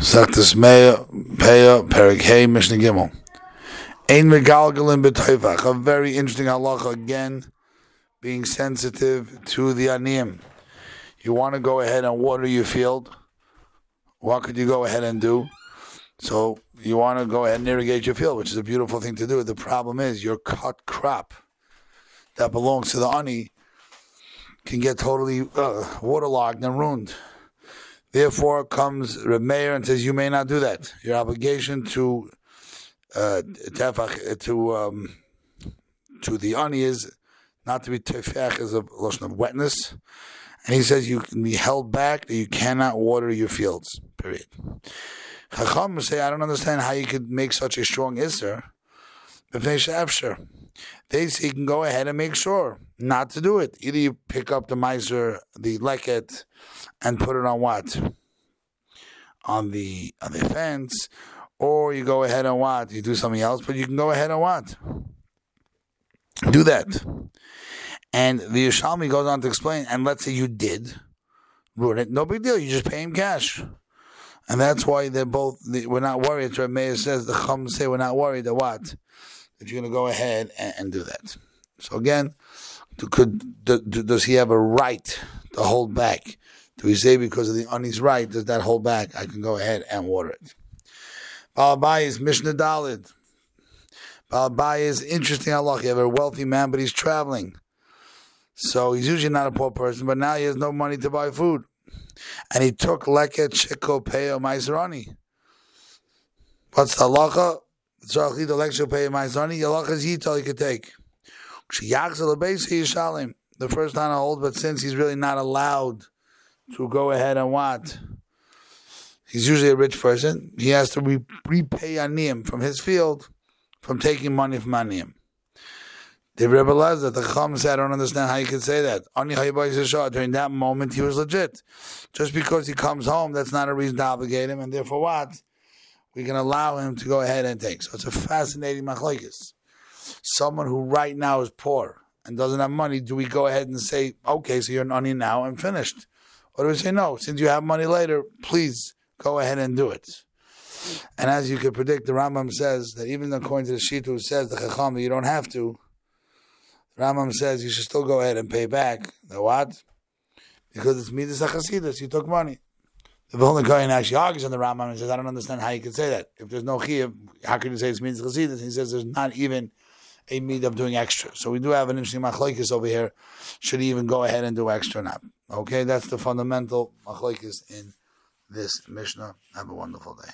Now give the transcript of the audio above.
Saktas Meya, Peah, Perik Hey, Mishnah Gimel. Ein Megalgalim B'Toivach. A very interesting halacha again, being sensitive to the aniyim. You want to go ahead and water your field. What could you go ahead and do? So you want to go ahead and irrigate your field, which is a beautiful thing to do. The problem is your cut crop that belongs to the ani can get totally uh, waterlogged and ruined. Therefore, comes Reb Meir and says, "You may not do that. Your obligation to uh, to um, to the ani is not to be tefach as a lotion of wetness." And he says you can be held back; that you cannot water your fields. Period. Chacham say, "I don't understand how you could make such a strong iser." They you can go ahead and make sure not to do it. Either you pick up the miser, the leket, and put it on what? On the on the fence, or you go ahead and what? You do something else, but you can go ahead and what? Do that. And the Yerushalmi goes on to explain, and let's say you did ruin it, no big deal. You just pay him cash. And that's why they're both, we're not worried. Rabbi says, the Chum say we're not worried that what? That you're going to go ahead and, and do that. So again, could does he have a right to hold back? Do we say because of the ani's right, does that hold back? I can go ahead and water it. Balabai is Mishnah Dalid. Balabai is interesting Allah. You have a wealthy man, but he's traveling. So he's usually not a poor person, but now he has no money to buy food. And he took leket shiko peo ma'aser ani. What's the halacha? Tzarachli the peo ma'aser ani. The halacha is yital he could take. The first time I hold, but since he's really not allowed to go ahead and what? He's usually a rich person. He has to re- repay aniyim from his field from taking money from aniyim. The Rebbe that the Chacham said, I don't understand how you could say that. Only During that moment, he was legit. Just because he comes home, that's not a reason to obligate him, and therefore what? We can allow him to go ahead and take. So it's a fascinating machlokes someone who right now is poor and doesn't have money, do we go ahead and say, okay, so you're an ani now and finished? Or do we say, no, since you have money later, please go ahead and do it? And as you could predict, the Rambam says that even according to the Shita who says the Chacham you don't have to, the Rambam says you should still go ahead and pay back. The what? Because it's Midas HaChasidus, you took money. The Vilna Kohen actually argues on the Rambam and says, I don't understand how you can say that. If there's no Chiyav, how can you say it's Midas HaChasidus? He says there's not even a need of doing extra. So we do have an interesting machlokes over here. Should he even go ahead and do extra or not? Okay, that's the fundamental machlokes in this Mishnah. Have a wonderful day.